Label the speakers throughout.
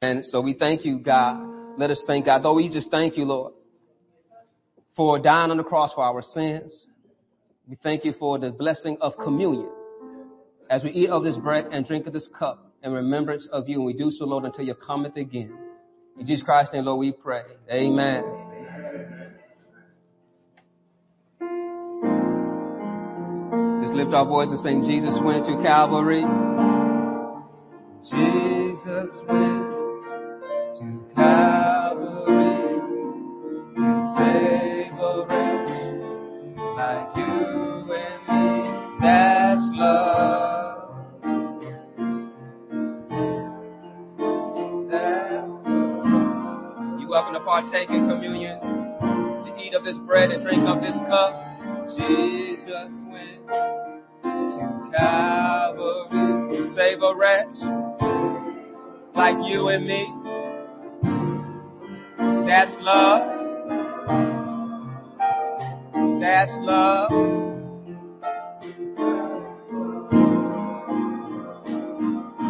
Speaker 1: And so we thank you, God. Let us thank God. Though we just thank you, Lord, for dying on the cross for our sins. We thank you for the blessing of communion as we eat of this bread and drink of this cup in remembrance of you. And we do so, Lord, until you cometh again. In Jesus Christ's name, Lord, we pray. Amen. Just lift our voice and sing, Jesus went to Calvary. Jesus went partake in communion, to eat of this bread and drink of this cup. Jesus went to Calvary to save a wretch like you and me. That's love. That's love.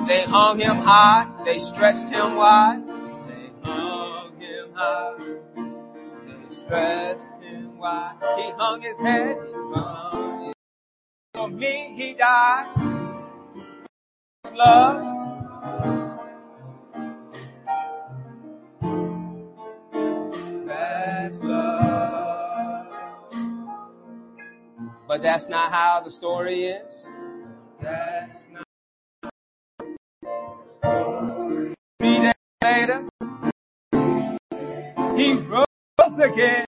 Speaker 1: They hung him high, they stretched him wide. They hung him high, they stretched him wide. He hung his head, he hung his head. For me, he died. That's love. But that's not how the story is. That's not. Three days later, he rose again.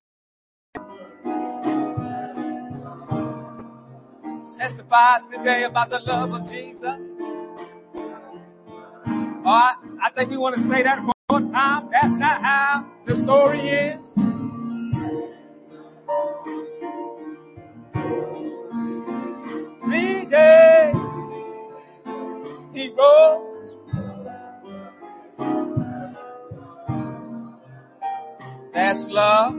Speaker 1: Testify today about the love of Jesus. Oh, I, I think we want to say that one more time. That's not how the story is. That's love.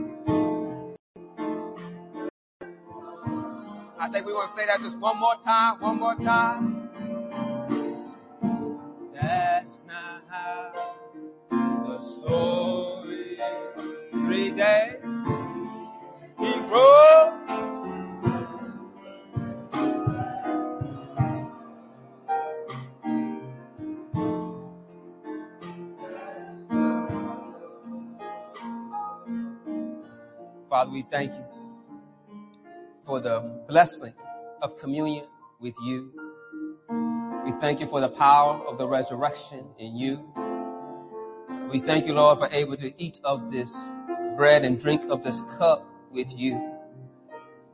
Speaker 1: I think we want to say that just one more time, one more time. Father, we thank you for the blessing of communion with you. We thank you for the power of the resurrection in you. We thank you, Lord, for able to eat of this bread and drink of this cup with you.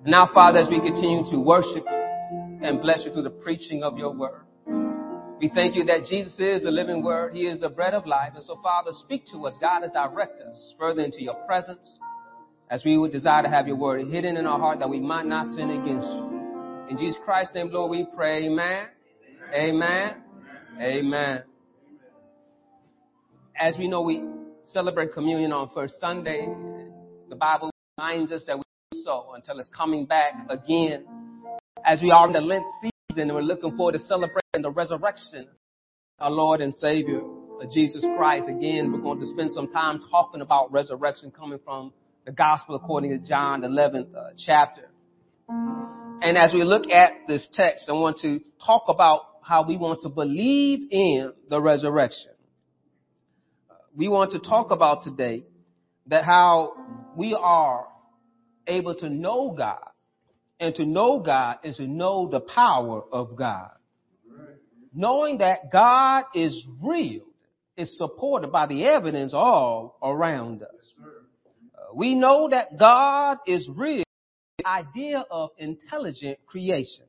Speaker 1: Now, Father, as we continue to worship and bless you through the preaching of your word, we thank you that Jesus is the living word. He is the bread of life. And so, Father, speak to us. God has direct us further into your presence as we would desire to have your word hidden in our heart that we might not sin against you. In Jesus Christ's name, Lord, we pray. Amen. Amen. Amen. As we know, we celebrate communion on first Sunday. The Bible reminds us that we do so until it's coming back again. As we are in the Lent season, we're looking forward to celebrating the resurrection of our Lord and Savior, Jesus Christ. Again, we're going to spend some time talking about resurrection coming from the gospel according to John, the 11th uh, chapter. And as we look at this text, I want to talk about how we want to believe in the resurrection. We want to talk about today that how we are able to know God. And to know God is to know the power of God. Knowing that God is real is supported by the evidence all around us we know that God is real, the idea of intelligent creation.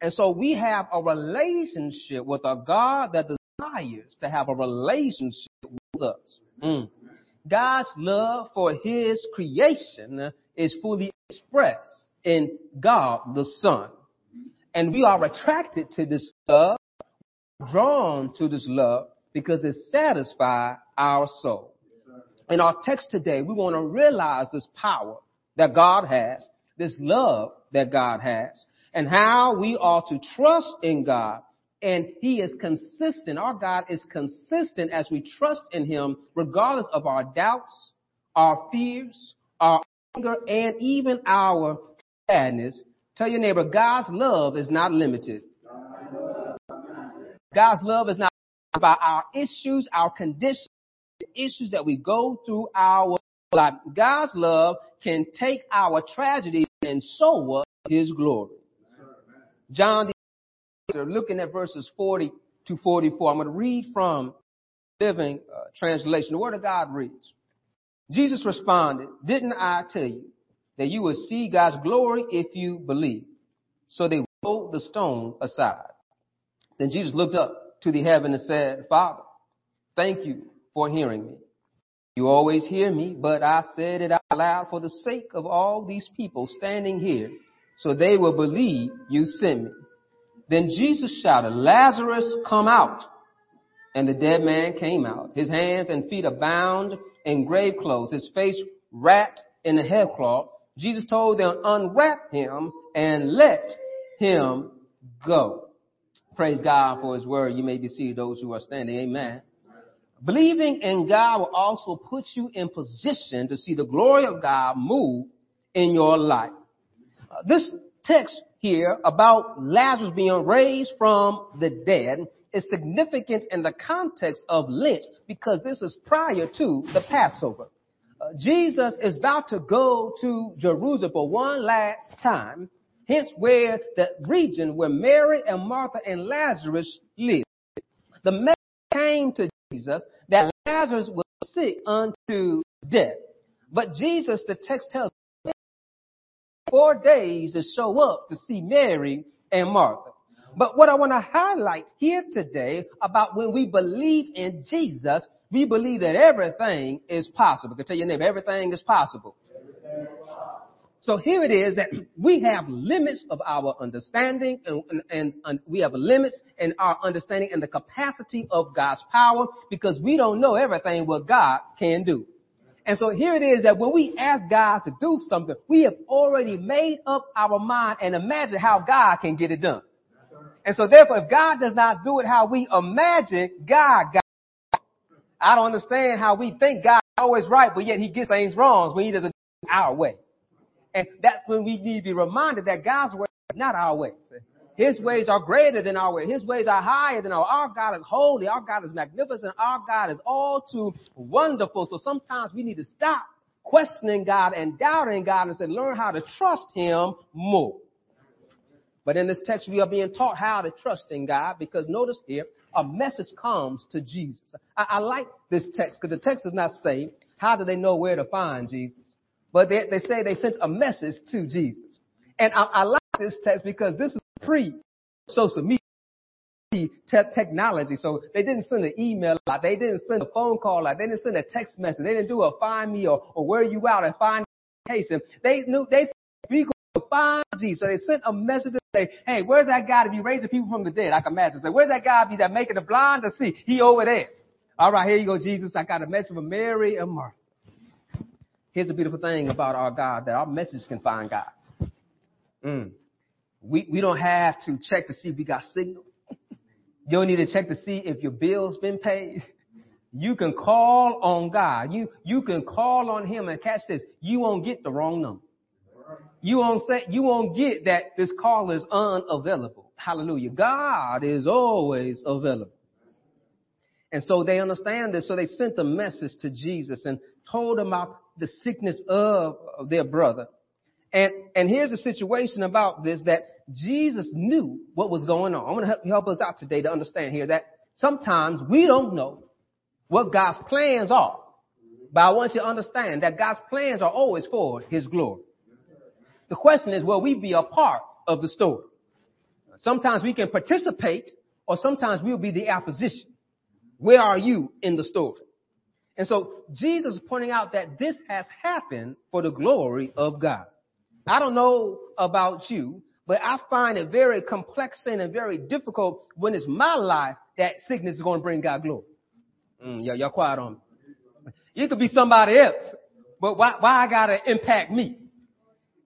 Speaker 1: And so we have a relationship with a God that desires to have a relationship with us. Mm. God's love for his creation is fully expressed in God the Son. And we are attracted to this love, drawn to this love because it satisfies our soul in our text today, we want to realize this power that God has, this love that God has, and how we are to trust in God And he is consistent. Our God is consistent as we trust in him, regardless of our doubts, our fears, our anger, and even our sadness. Tell your neighbor, God's love is not limited. God's love is not about our issues, our conditions, issues that we go through our life. God's love can take our tragedy and sow us his glory. John, looking at verses 40 to 44, I'm going to read from Living uh, Translation. The Word of God reads, Jesus responded, didn't I tell you that you will see God's glory if you believe? So they rolled the stone aside. Then Jesus looked up to the heaven and said, Father, thank you for hearing me. You always hear me, but I said it out loud for the sake of all these people standing here, so they will believe you sent me. Then Jesus shouted, Lazarus, come out. And the dead man came out. His hands and feet are bound in grave clothes, his face wrapped in a headcloth. Jesus told them, unwrap him and let him go. Praise God for his word. You may be seated, those who are standing. Amen. Believing in God will also put you in position to see the glory of God move in your life. Uh, this text here about Lazarus being raised from the dead is significant in the context of Lent because this is prior to the Passover. Uh, Jesus is about to go to Jerusalem for one last time, hence where the region where Mary and Martha and Lazarus lived. The message came to Jesus that Lazarus was sick unto death. But Jesus, the text tells us, four days to show up to see Mary and Martha. But what I want to highlight here today about when we believe in Jesus, we believe that everything is possible. I can tell your neighbor, everything is possible. So here it is that we have limits of our understanding and, and, and, we have limits in our understanding and the capacity of God's power because we don't know everything what God can do. And so here it is that when we ask God to do something, we have already made up our mind and imagine how God can get it done. And so therefore, if God does not do it how we imagine, God got I don't understand how we think God is always right, but yet he gets things wrong when he doesn't do it our way. And that's when we need to be reminded that God's way is not our ways. His ways are greater than our ways. His ways are higher than our. Our God is holy. Our God is magnificent. Our God is all too wonderful. So sometimes we need to stop questioning God and doubting God and say, learn how to trust Him more. But in this text, we are being taught how to trust in God because notice here, a message comes to Jesus. I, I like this text because the text does not say, how do they know where to find Jesus? But they, they say they sent a message to Jesus. And I, I like this text because this is pre social media te- technology. So they didn't send an email out. They didn't send a phone call out. They didn't send a text message. They didn't do a find me or, or where you out and find location. They knew, they going to find Jesus. So they sent a message to say, hey, where's that guy to be raising people from the dead? I can imagine. Say, where's that guy be that making the blind to see? He over there. All right, here you go, Jesus. I got a message from Mary and Martha. Here's the beautiful thing about our God that our message can find God. Mm. We, we don't have to check to see if we got signal. You don't need to check to see if your bill's been paid. You can call on God. You, you can call on Him and catch this. You won't get the wrong number. You won't say, you won't get that this call is unavailable. Hallelujah. God is always available. And so they understand this. So they sent a message to Jesus and told him about the sickness of, their brother. And, and here's the situation about this that Jesus knew what was going on. I'm going to help, help us out today to understand here that sometimes we don't know what God's plans are. But I want you to understand that God's plans are always for His glory. The question is, will we be a part of the story? Sometimes we can participate or sometimes we'll be the opposition. Where are you in the story? And so Jesus is pointing out that this has happened for the glory of God. I don't know about you, but I find it very complex and very difficult when it's my life that sickness is going to bring God glory. Mm, y'all, y'all quiet on me. You could be somebody else, but why, why I gotta impact me?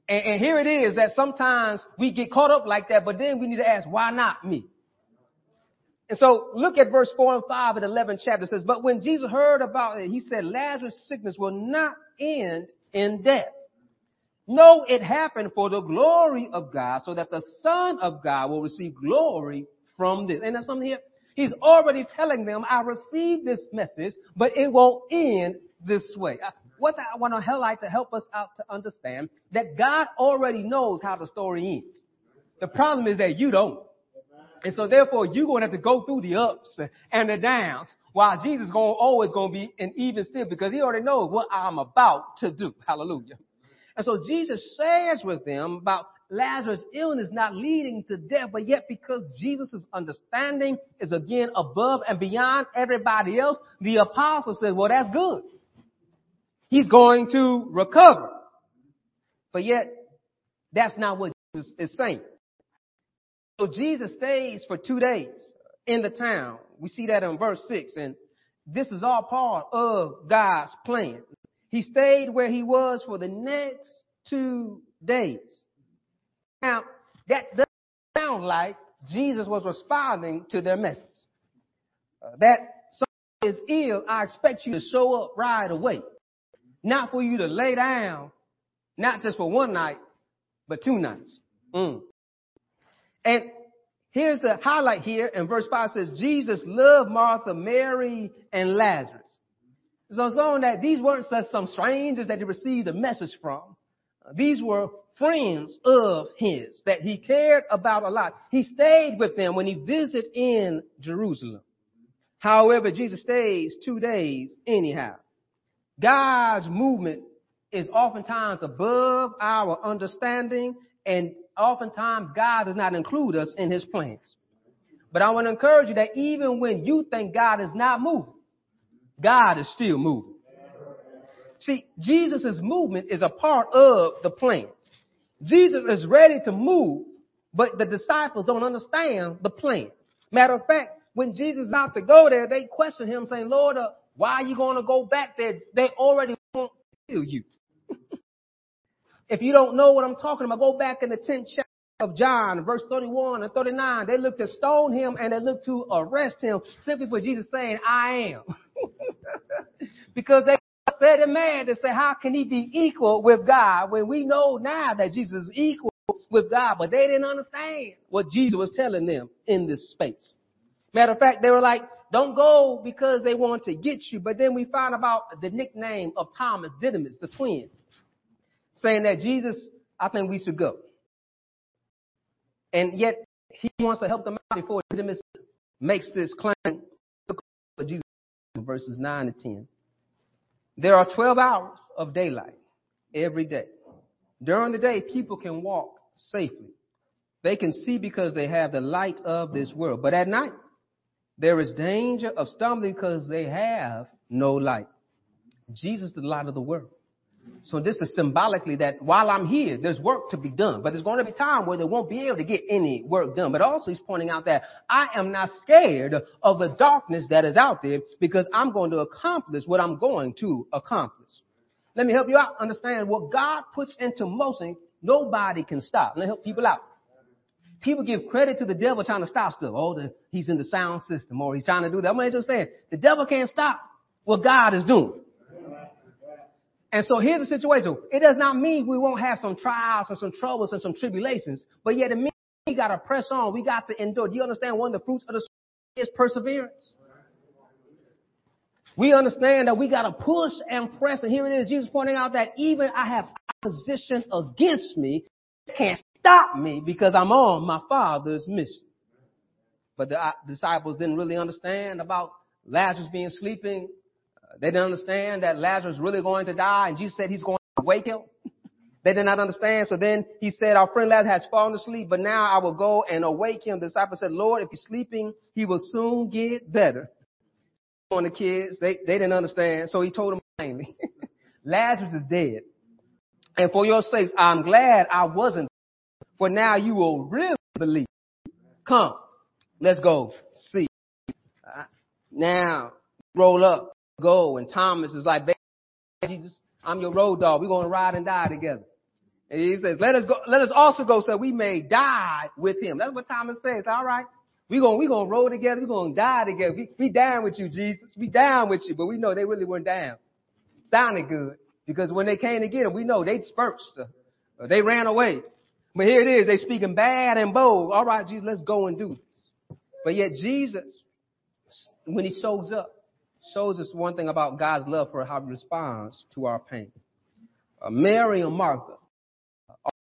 Speaker 1: And, and here it is that sometimes we get caught up like that, but then we need to ask, why not me? And so look at verse 4 and 5 in the 11th chapter. It says, But when Jesus heard about it, he said, Lazarus' sickness will not end in death. No, it happened for the glory of God, so that the Son of God will receive glory from this. And that's something here. He's already telling them, I received this message, but it won't end this way. Uh, what I want to highlight to help us out to understand that God already knows how the story ends. The problem is that you don't. And so therefore you're going to have to go through the ups and the downs while Jesus is going always going to be an even still because he already knows what I'm about to do. Hallelujah. And so Jesus shares with them about Lazarus' illness not leading to death, but yet because Jesus' understanding is again above and beyond everybody else, the apostle says, well, that's good. He's going to recover. But yet, that's not what Jesus is saying. So Jesus stays for two days in the town. We see that in verse 6. And this is all part of God's plan. He stayed where he was for the next two days. Now, that doesn't sound like Jesus was responding to their message. Uh, that someone is ill, I expect you to show up right away. Not for you to lay down, not just for one night, but two nights. Mm. And here's the highlight here in verse 5 says, Jesus loved Martha, Mary, and Lazarus. So it's on that these weren't just some strangers that he received a message from. Uh, these were friends of his that he cared about a lot. He stayed with them when he visited in Jerusalem. However, Jesus stays two days anyhow. God's movement is oftentimes above our understanding and oftentimes God does not include us in his plans. But I want to encourage you that even when you think God is not moving, God is still moving. See, Jesus' movement is a part of the plan. Jesus is ready to move, but the disciples don't understand the plan. Matter of fact, when Jesus is out to go there, they question him saying, Lord, uh, why are you going to go back there? They already won't kill you. If you don't know what I'm talking about, go back in the 10th chapter of John, verse 31 and 39. They looked to stone him and they looked to arrest him simply for Jesus saying, I am. because they said a man to say, how can he be equal with God when we know now that Jesus is equal with God, but they didn't understand what Jesus was telling them in this space. Matter of fact, they were like, don't go because they want to get you. But then we find about the nickname of Thomas Didymus, the twin, saying that Jesus, I think we should go. And yet he wants to help them out before Didymus makes this claim. Jesus, verses 9 to 10. There are 12 hours of daylight every day. During the day, people can walk safely. They can see because they have the light of this world. But at night, there is danger of stumbling because they have no light. Jesus is the light of the world. So this is symbolically that while I'm here, there's work to be done, but there's going to be time where they won't be able to get any work done. But also he's pointing out that I am not scared of the darkness that is out there because I'm going to accomplish what I'm going to accomplish. Let me help you out understand what God puts into motion, nobody can stop. Let me help people out. People give credit to the devil trying to stop stuff. Oh, the, he's in the sound system or he's trying to do that. I'm just saying the devil can't stop what God is doing. And so here's the situation. It does not mean we won't have some trials and some troubles and some tribulations, but yet it means we got to press on. We got to endure. Do you understand one of the fruits of the Spirit is perseverance? We understand that we got to push and press. And here it is, Jesus pointing out that even I have opposition against me, can't stop me because I'm on my Father's mission. But the uh, disciples didn't really understand about Lazarus being sleeping they didn't understand that Lazarus really going to die and Jesus said he's going to wake him. They did not understand. So then he said, our friend Lazarus has fallen asleep, but now I will go and awake him. The disciple said, Lord, if he's sleeping, he will soon get better. On the kids, they, they didn't understand. So he told them plainly, Lazarus is dead. And for your sakes, I'm glad I wasn't. For now you will really believe. Come, let's go see. Uh, now, roll up go. And Thomas is like, Jesus, I'm your road dog. We're going to ride and die together. And he says, let us go, let us also go so we may die with him. That's what Thomas says. All right. We're gonna we gonna roll together. We're gonna die together. We we down with you, Jesus. We down with you. But we know they really weren't down. Sounded good because when they came to get him, we know they dispersed. Uh, they ran away. But here it is. They speaking bad and bold. All right, Jesus, let's go and do this. But yet Jesus, when he shows up, shows us one thing about God's love for how he responds to our pain. Uh, Mary and Martha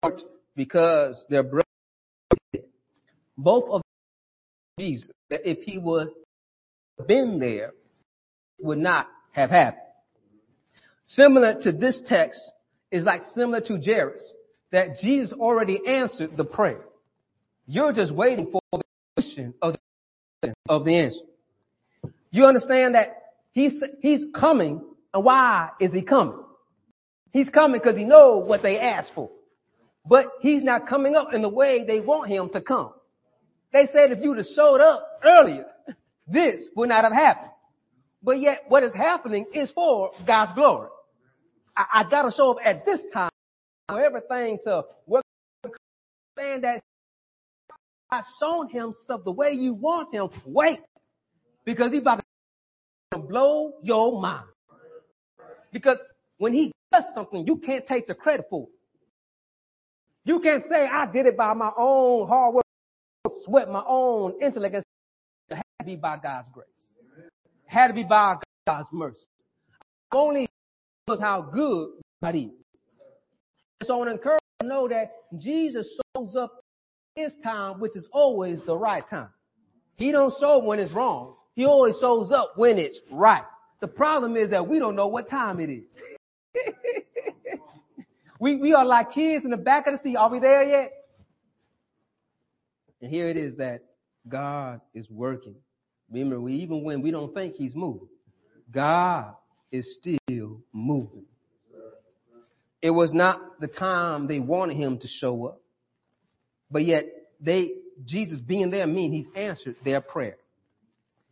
Speaker 1: are because their brother, both of Jesus, that if he would have been there, would not have happened. Similar to this text is like similar to Jairus, that Jesus already answered the prayer. You're just waiting for the question of the, of the answer. You understand that he's, he's coming, and why is he coming? He's coming because he knows what they asked for. But he's not coming up in the way they want him to come. They said if you'd have showed up earlier, this would not have happened. But yet what is happening is for God's glory. I, I gotta show up at this time for everything to work. Saying that I shown him stuff the way you want him. Wait, because he's about to blow your mind. Because when he does something, you can't take the credit for it. You can't say I did it by my own hard work, sweat my own intellect. It had to be by God's grace. It had to be by God's mercy. Only knows how good God is. So I want to encourage you to know that Jesus shows up his time, which is always the right time. He don't show when it's wrong. He always shows up when it's right. The problem is that we don't know what time it is. we, we are like kids in the back of the seat. Are we there yet? And here it is that God is working. Remember, we, even when we don't think he's moving, God is still moving. It was not the time they wanted him to show up. But yet they, Jesus being there mean he's answered their prayer.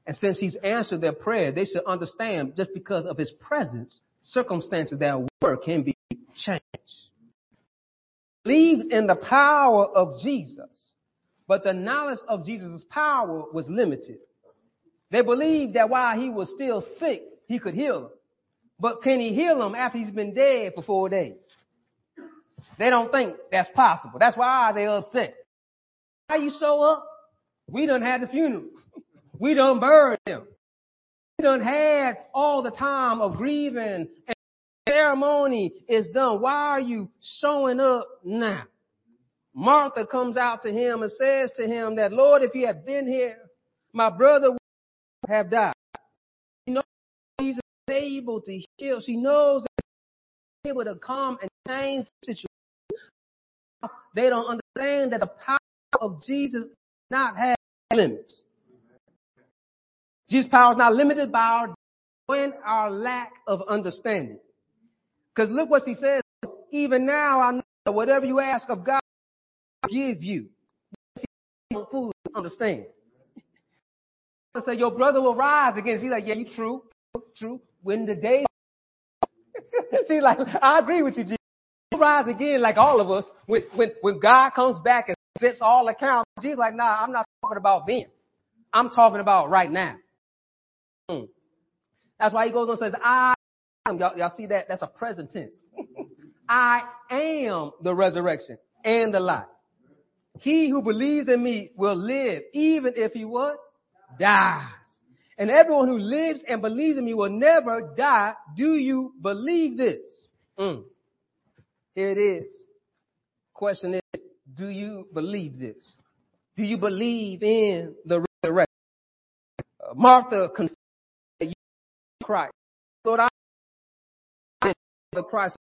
Speaker 1: And since he's answered their prayer, they should understand just because of his presence, circumstances that were can be changed. Believed in the power of Jesus, but the knowledge of Jesus' power was limited. They believed that while he was still sick, he could heal them. But can he heal them after he's been dead for four days? They don't think that's possible. That's why they're upset. How you show up? We done had the funeral. We done buried him. We done had all the time of grieving and ceremony is done. Why are you showing up now? Martha comes out to him and says to him that, Lord, if you had been here, my brother would have died. You know, he's able to heal. She knows that he's able to come and change the situation. They don't understand that the power of Jesus not have limits. Jesus' power is not limited by our when our lack of understanding. Because look what she says. Even now, I know that whatever you ask of God, I give you. Food understand. I say your brother will rise again. She's like, yeah, you true, true. When the day, she's like, I agree with you, Jesus. He'll rise again like all of us. When, when, when God comes back and sets all accounts, Jesus like, nah, I'm not talking about then. I'm talking about right now. Hmm. That's why he goes on and says, I am. Y'all, y'all see that? That's a present tense. I am the resurrection and the life. He who believes in me will live even if he what? Dies. And everyone who lives and believes in me will never die. Do you believe this? Mm. Here it is. Question is, do you believe this? Do you believe in the resurrection? Uh, Martha confessed Christ. Lord, I the Christ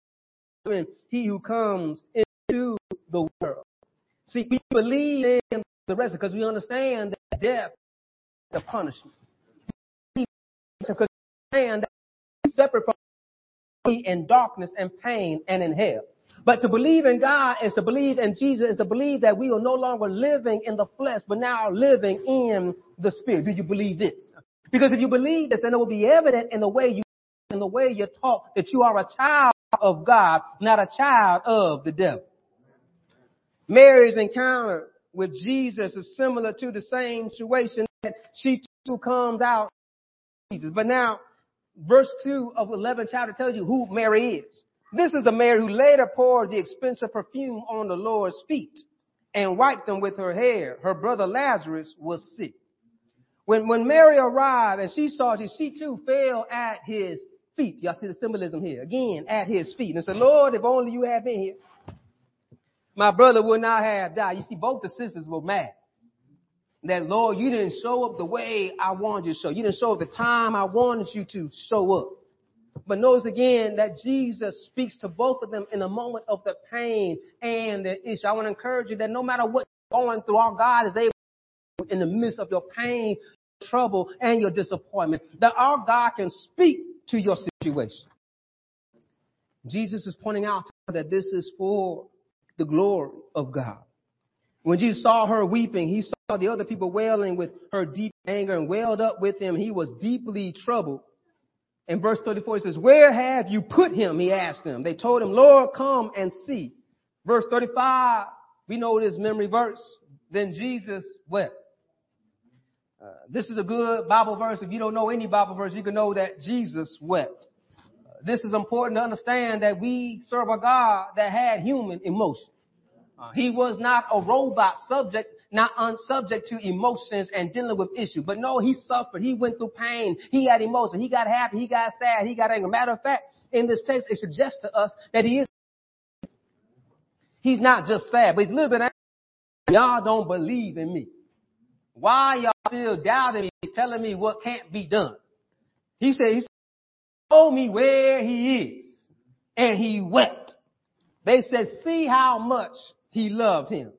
Speaker 1: and he who comes into the world. See, we believe in the rest because we understand that death is the punishment. Because we separate from in darkness and pain and in hell. But to believe in God is to believe in Jesus, is to believe that we are no longer living in the flesh, but now living in the spirit. Do you believe this? Because if you believe this, then it will be evident in the way you, in the way you talk that you are a child of God, not a child of the devil. Mary's encounter with Jesus is similar to the same situation that she too comes out Jesus. But now, verse 2 of 11 chapter tells you who Mary is. This is the Mary who later poured the expensive perfume on the Lord's feet and wiped them with her hair. Her brother Lazarus was sick. When, when Mary arrived and she saw Jesus, she too fell at his feet. Y'all see the symbolism here. Again, at his feet. And said, Lord, if only you had been here, my brother would not have died. You see, both the sisters were mad. That Lord, you didn't show up the way I wanted you to show. You didn't show up the time I wanted you to show up. But notice again that Jesus speaks to both of them in the moment of the pain and the issue. I want to encourage you that no matter what you're going through, our God is able in the midst of your pain, trouble, and your disappointment, that our God can speak to your situation. Jesus is pointing out that this is for the glory of God. When Jesus saw her weeping, he saw the other people wailing with her deep anger and wailed up with him. He was deeply troubled. In verse 34, he says, Where have you put him? He asked them. They told him, Lord, come and see. Verse 35, we know this memory verse. Then Jesus wept. Uh, this is a good Bible verse. If you don't know any Bible verse, you can know that Jesus wept. Uh, this is important to understand that we serve a God that had human emotion. Uh, he was not a robot subject, not unsubject to emotions and dealing with issues. But no, he suffered. He went through pain. He had emotion. He got happy. He got sad. He got angry. Matter of fact, in this text, it suggests to us that he is. He's not just sad, but he's a little bit angry. Y'all don't believe in me. Why y'all still doubting me? He's telling me what can't be done. He said, he told me where he is. And he wept. They said, see how much he loved him.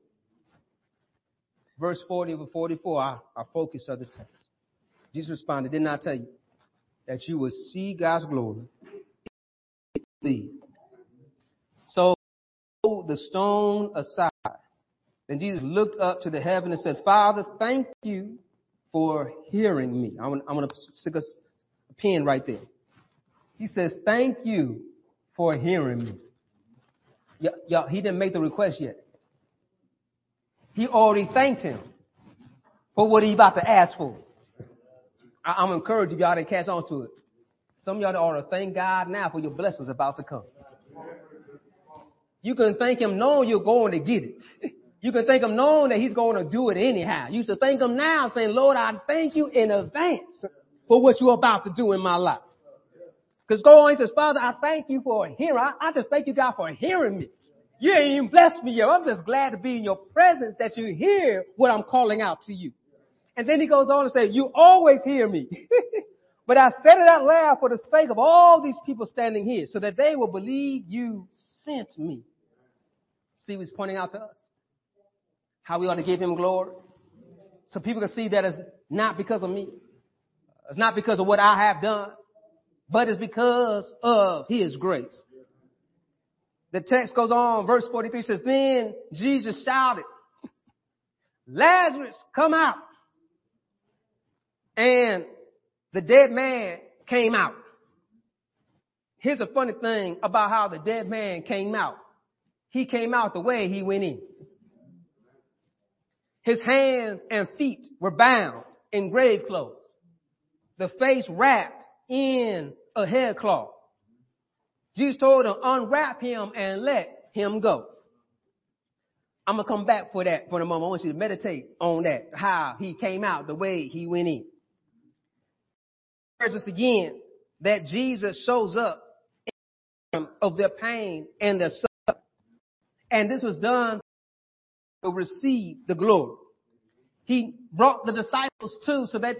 Speaker 1: Verse 40 to 44, our, our focus of the text. Jesus responded, didn't I tell you that you will see God's glory? So the stone aside. Then Jesus looked up to the heaven and said, Father, thank you for hearing me. I'm, going to stick a, a pin right there. He says, thank you for hearing me. Y'all, he didn't make the request yet. He already thanked him for what he about to ask for. I, am encouraged if y'all didn't catch on to it. Some y'all ought to thank God now for your blessings about to come. You can thank him knowing you're going to get it. You can thank him knowing that he's going to do it anyhow. You should thank him now saying, Lord, I thank you in advance for what you're about to do in my life. Because go on, he says, Father, I thank you for hearing. I, I just thank you, God, for hearing me. You ain't even blessed me yet. I'm just glad to be in your presence that you hear what I'm calling out to you. And then he goes on to say, you always hear me. but I said it out loud for the sake of all these people standing here so that they will believe you sent me. See he's pointing out to us? How we ought to give him glory. So people can see that it's not because of me. It's not because of what I have done, but it's because of his grace. The text goes on, verse 43 says, Then Jesus shouted, Lazarus, come out. And the dead man came out. Here's a funny thing about how the dead man came out. He came out the way he went in. His hands and feet were bound in grave clothes. The face wrapped in a headcloth. Jesus told him, unwrap him and let him go. I'm to come back for that for a moment. I want you to meditate on that, how he came out, the way he went in. There's us again that Jesus shows up in the of their pain and their suffering. And this was done receive the glory. He brought the disciples too so that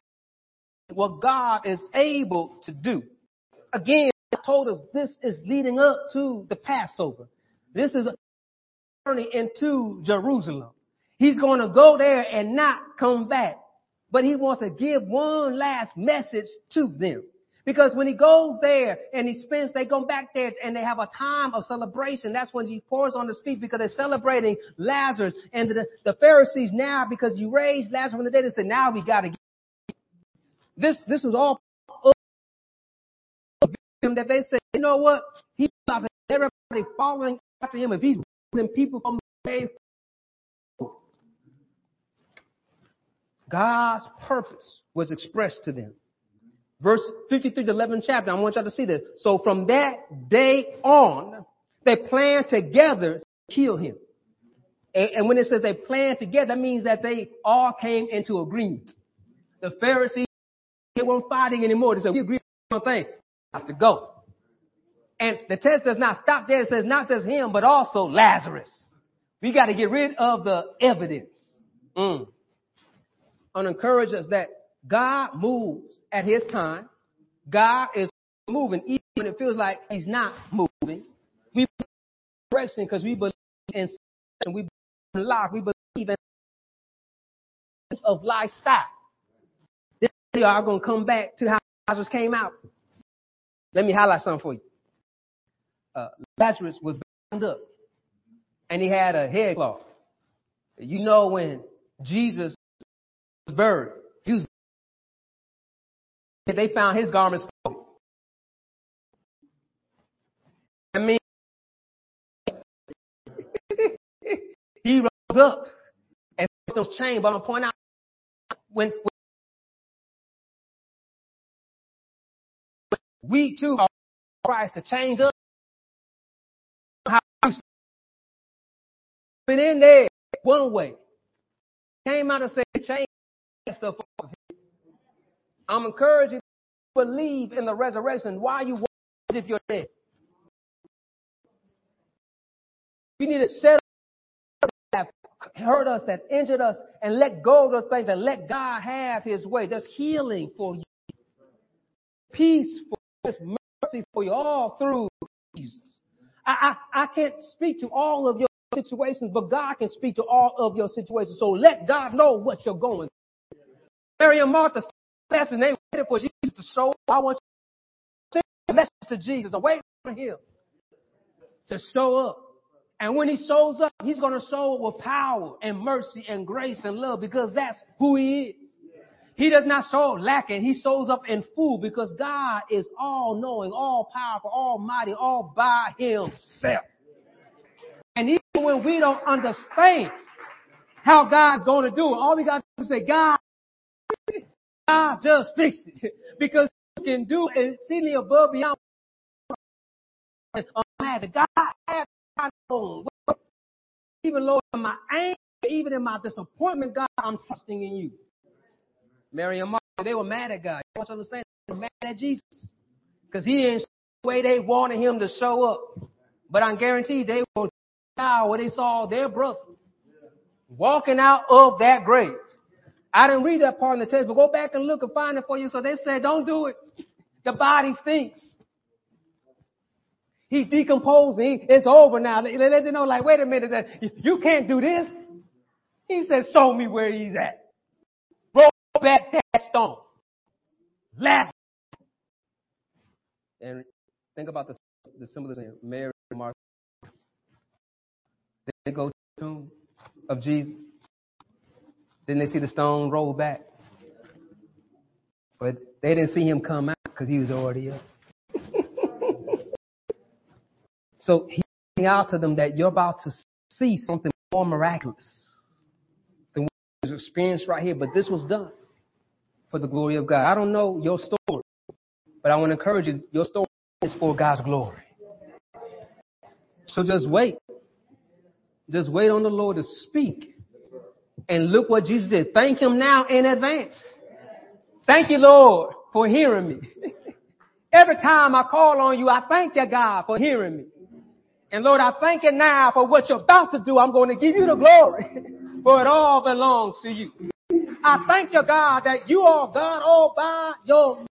Speaker 1: what God is able to do. Again, he told us this is leading up to the Passover. This is a journey into Jerusalem. He's going to go there and not come back. But he wants to give one last message to them. Because when he goes there and he spends, they go back there and they have a time of celebration. That's when he pours on the feet because they're celebrating Lazarus. And the, the Pharisees now, because you raised Lazarus from the dead, they said, now we got to get this. This was all that they said, you know what? He's about to everybody following after him if he's bringing people from the grave. God's purpose was expressed to them. Verse 53, the 11th chapter, I want y'all to see this. So from that day on, they planned together to kill him. And, and when it says they planned together, that means that they all came into agreement. The Pharisees, they weren't fighting anymore. They said, we agree on one thing. have to go. And the text does not stop there. It says not just him, but also Lazarus. We got to get rid of the evidence. Mm. And encourage us that God moves at his time. God is moving even when it feels like he's not moving. We direction because we believe in we believe in life. We believe in of lifestyle. This are going to come back to how Lazarus came out. Let me highlight something for you. Uh, Lazarus was bound up and he had a head cloth. You know when Jesus was buried, they found his garments. I mean, he rose up and those chains. But I'm gonna point out when, when we too are Christ to change us. How been in there one way. Came out and said, change stuff. I'm encouraging you to believe in the resurrection. Why you walk as if you're dead? We need to set up that hurt us, that injured us, and let go of those things and let God have his way. There's healing for you. Peace for you. There's mercy for you all through Jesus. I, I, I can't speak to all of your situations, but God can speak to all of your situations. So let God know what you're going through. Mary and Martha and they waited for Jesus to show. I want you to send a message to Jesus. I'm waiting for him to show up. And when he shows up, he's going to show up with power and mercy and grace and love because that's who he is. He does not show up lacking. He shows up in full because God is all knowing, all powerful, almighty, all by himself. And even when we don't understand how God's going to do it, all we got to do is say, God, God just fix it because He can do it exceedingly above beyond um, imagine. God has my own. Even Lord, in my anger, even in my disappointment, God, I'm trusting in you. Mary and Martha, they were mad at God. You want to understand? They were mad at Jesus because He didn't the way they wanted Him to show up. But I guarantee they were now when they saw their brother walking out of that grave. I didn't read that part in the text, but go back and look and find it for you. So they said, don't do it. The body stinks. He's decomposing. It's over now. They let you know, like, wait a minute, you can't do this. He said, show me where he's at. Roll back that stone. Last. And think about the, the symbolism. Mary and Martha. They go to the tomb of Jesus. Then they see the stone roll back. But they didn't see him come out because he was already up. so he out to them that you're about to see something more miraculous than what was experienced right here. But this was done for the glory of God. I don't know your story, but I want to encourage you, your story is for God's glory. So just wait. Just wait on the Lord to speak and look what Jesus did. Thank him now in advance. Thank you, Lord, for hearing me. Every time I call on you, I thank you, God, for hearing me. And Lord, I thank you now for what you're about to do. I'm going to give you the glory, for it all belongs to you. I thank you, God, that you are God all by yourself.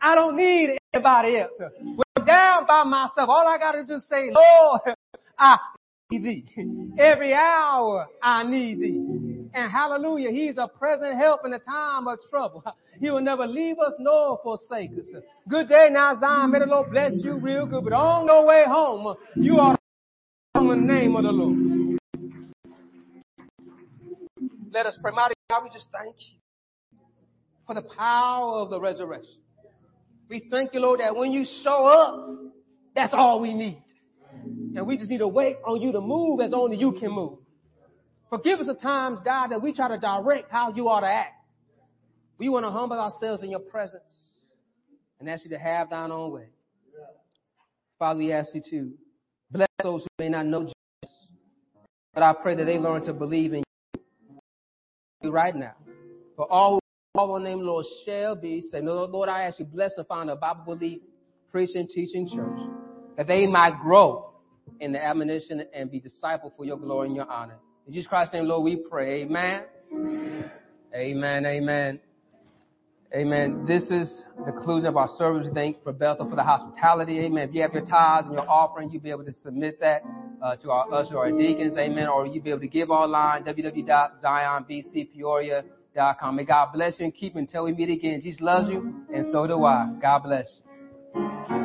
Speaker 1: I don't need anybody else. When I'm down by myself, all I got to do is say, Lord, I thee. Every hour I need thee. And hallelujah, he's a present help in a time of trouble. He will never leave us nor forsake us. Good day now, Zion. May the Lord bless you real good. But on the way home, you are in the name of the Lord. Let us pray. Mighty God, we just thank you for the power of the resurrection. We thank you, Lord, that when you show up, that's all we need. And we just need to wait on you to move as only you can move. Forgive us the times, God, that we try to direct how you ought to act. We want to humble ourselves in your presence and ask you to have thine own way. Father, we ask you to bless those who may not know Jesus. But I pray that they learn to believe in you right now. For all call on name, Lord, shall be saved. Lord, I ask you, bless and find a Bible believing, preaching, teaching church, that they might grow in the admonition and be disciple for your glory and your honor. In Jesus Christ's name, Lord, we pray. Amen. Amen. Amen. Amen. This is the conclusion of our service. Thank for Bethel for the hospitality. Amen. If you have your tithes and your offering, you'll be able to submit that uh, to our usher or our deacons. Amen. Or you'll be able to give online, www.zionbcpeoria.com. May God bless you and keep until we meet again. Jesus loves you, and so do I. God bless you.